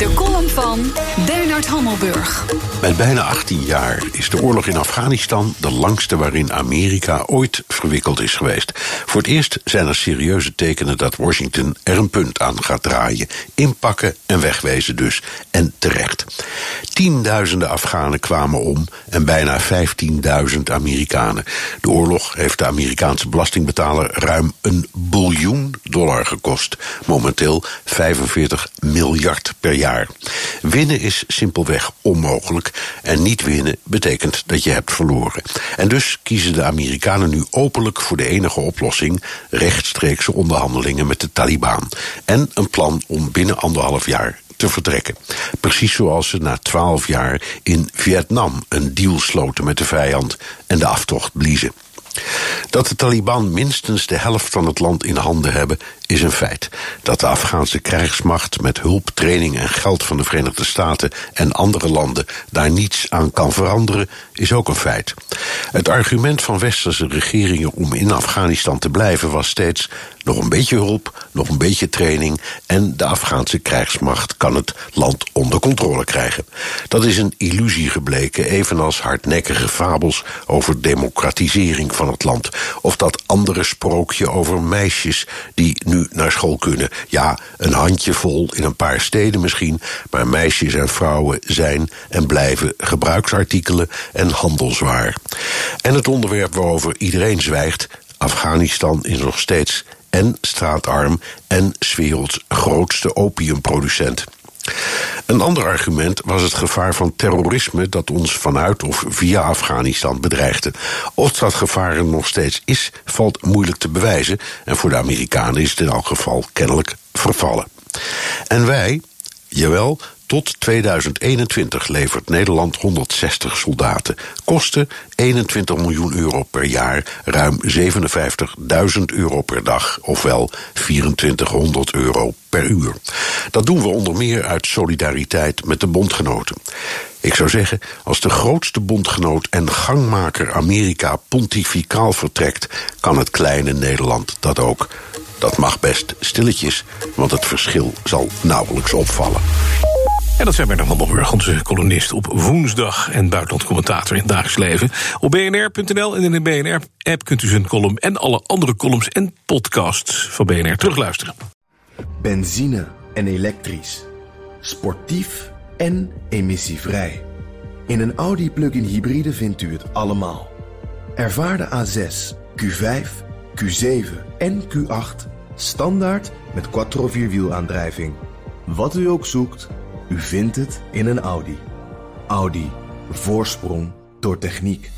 De column van Bernard Hammelburg. Met bijna 18 jaar is de oorlog in Afghanistan de langste waarin Amerika ooit verwikkeld is geweest. Voor het eerst zijn er serieuze tekenen dat Washington er een punt aan gaat draaien. Inpakken en wegwezen dus. En terecht. Tienduizenden Afghanen kwamen om en bijna 15.000 Amerikanen. De oorlog heeft de Amerikaanse belastingbetaler ruim een biljoen dollar gekost. Momenteel 45 miljard per jaar. Winnen is simpelweg onmogelijk. En niet winnen betekent dat je hebt verloren. En dus kiezen de Amerikanen nu openlijk voor de enige oplossing: rechtstreekse onderhandelingen met de Taliban. En een plan om binnen anderhalf jaar te vertrekken. Precies zoals ze na twaalf jaar in Vietnam een deal sloten met de vijand en de aftocht bliezen. Dat de Taliban minstens de helft van het land in handen hebben, is een feit. Dat de Afghaanse krijgsmacht met hulp, training en geld van de Verenigde Staten en andere landen daar niets aan kan veranderen, is ook een feit. Het argument van westerse regeringen om in Afghanistan te blijven was steeds nog een beetje hulp, nog een beetje training en de Afghaanse krijgsmacht kan het land onder controle krijgen. Dat is een illusie gebleken, evenals hardnekkige fabels over democratisering van het land. Of dat andere sprookje over meisjes die nu naar school kunnen. Ja, een handjevol in een paar steden misschien, maar meisjes en vrouwen zijn en blijven gebruiksartikelen en handelswaar. En het onderwerp waarover iedereen zwijgt, Afghanistan is nog steeds en straatarm en werelds grootste opiumproducent. Een ander argument was het gevaar van terrorisme dat ons vanuit of via Afghanistan bedreigde. Of dat gevaar er nog steeds is, valt moeilijk te bewijzen en voor de Amerikanen is het in elk geval kennelijk vervallen. En wij, jawel, tot 2021 levert Nederland 160 soldaten. Kosten 21 miljoen euro per jaar, ruim 57.000 euro per dag, ofwel 2400 euro per uur. Dat doen we onder meer uit solidariteit met de bondgenoten. Ik zou zeggen, als de grootste bondgenoot en gangmaker Amerika pontificaal vertrekt, kan het kleine Nederland dat ook. Dat mag best stilletjes, want het verschil zal nauwelijks opvallen. En dat zijn Bernard Hammelburg, onze columnist op woensdag... en buitenland commentator in het dagelijks leven. Op bnr.nl en in de BNR-app kunt u zijn column... en alle andere columns en podcasts van BNR terugluisteren. Benzine en elektrisch. Sportief en emissievrij. In een Audi plug-in hybride vindt u het allemaal. Ervaar de A6, Q5, Q7 en Q8 standaard met quattro vierwielaandrijving. Wat u ook zoekt, u vindt het in een Audi. Audi. Voorsprong door techniek.